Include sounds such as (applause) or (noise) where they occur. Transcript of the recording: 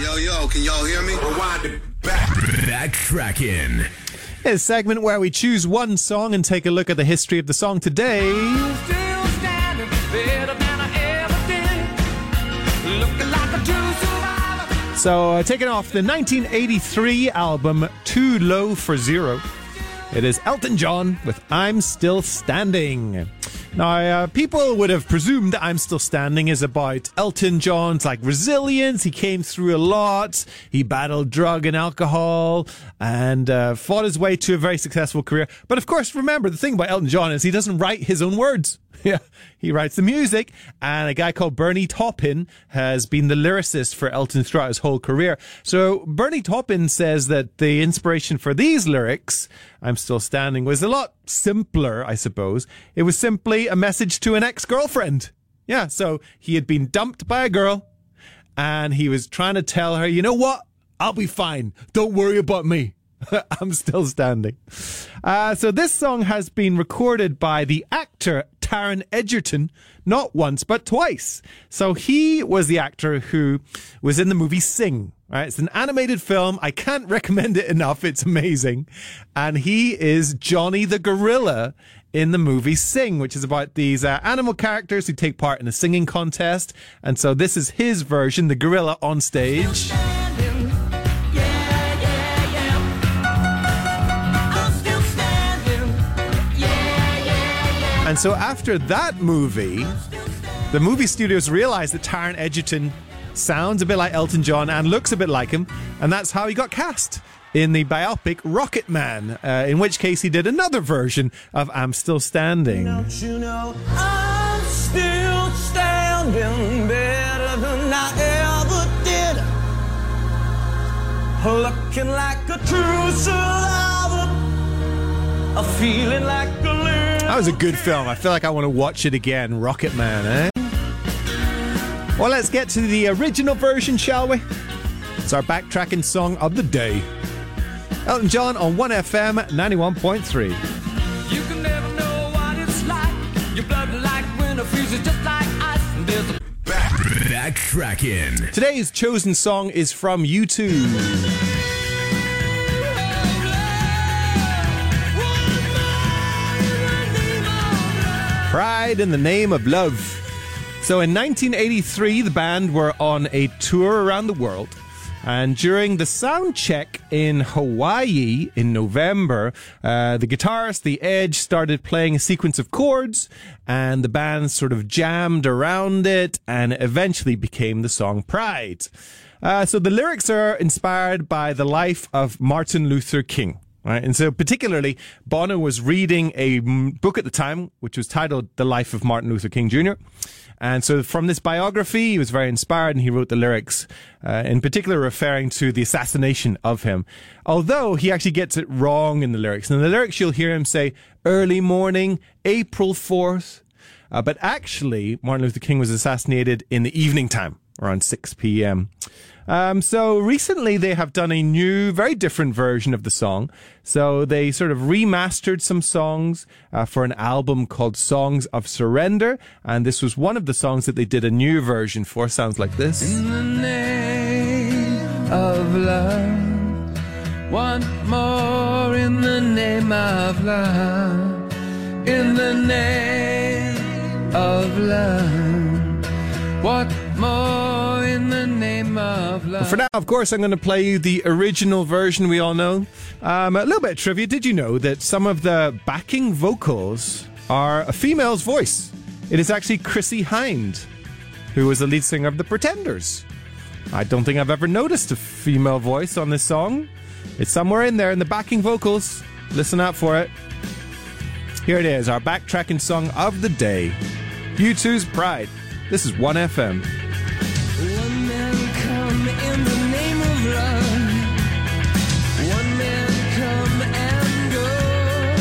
Yo, yo, can y'all hear me? Rewind it back. Backtracking. A segment where we choose one song and take a look at the history of the song today. Still standing better than I ever did. Looking like a true survivor. So, uh, taking off the 1983 album Too Low for Zero, it is Elton John with I'm Still Standing. Now, uh, people would have presumed that I'm Still Standing is about Elton John's like resilience. He came through a lot. He battled drug and alcohol and uh, fought his way to a very successful career. But of course, remember the thing about Elton John is he doesn't write his own words. (laughs) Yeah, he writes the music, and a guy called Bernie Taupin has been the lyricist for Elton throughout his whole career. So Bernie Taupin says that the inspiration for these lyrics, "I'm Still Standing," was a lot simpler, I suppose. It was simply a message to an ex-girlfriend. Yeah, so he had been dumped by a girl, and he was trying to tell her, you know what? I'll be fine. Don't worry about me. (laughs) I'm still standing. Uh, so this song has been recorded by the actor Taron Egerton, not once but twice. So he was the actor who was in the movie Sing. Right, it's an animated film. I can't (laughs) recommend it enough. It's amazing, and he is Johnny the gorilla in the movie Sing, which is about these uh, animal characters who take part in a singing contest. And so this is his version, the gorilla on stage. And so after that movie, the movie studios realized that Taron Egerton sounds a bit like Elton John and looks a bit like him, and that's how he got cast in the biopic Rocket Man, uh, in which case he did another version of I'm Still Standing. You know I'm still standing better than I ever did? Looking like a true survivor, feeling like a. That was a good film. I feel like I want to watch it again, Rocket Man, eh? Well, let's get to the original version, shall we? It's our backtracking song of the day. Elton John on 1FM 91.3. You can never know what it's like. Your blood like winter freezes just like ice. And there's a Backtracking. Today's chosen song is from U2. Pride in the Name of Love. So in 1983, the band were on a tour around the world. And during the sound check in Hawaii in November, uh, the guitarist, The Edge, started playing a sequence of chords, and the band sort of jammed around it, and eventually became the song Pride. Uh, so the lyrics are inspired by the life of Martin Luther King. Right. And so particularly Bono was reading a book at the time, which was titled The Life of Martin Luther King Jr. And so from this biography, he was very inspired and he wrote the lyrics, uh, in particular referring to the assassination of him. Although he actually gets it wrong in the lyrics. And in the lyrics, you'll hear him say early morning, April 4th. Uh, but actually, Martin Luther King was assassinated in the evening time, around 6 p.m. Um, so recently they have done a new, very different version of the song. So they sort of remastered some songs uh, for an album called Songs of Surrender, and this was one of the songs that they did a new version for. Sounds like this. In the name of love, one more in the name of love, in the name of love, what more of. For now, of course, I'm going to play you the original version we all know. Um, a little bit of trivia. Did you know that some of the backing vocals are a female's voice? It is actually Chrissie Hynde, who was the lead singer of The Pretenders. I don't think I've ever noticed a female voice on this song. It's somewhere in there in the backing vocals. Listen out for it. Here it is, our backtracking song of the day. U2's Pride. This is 1FM.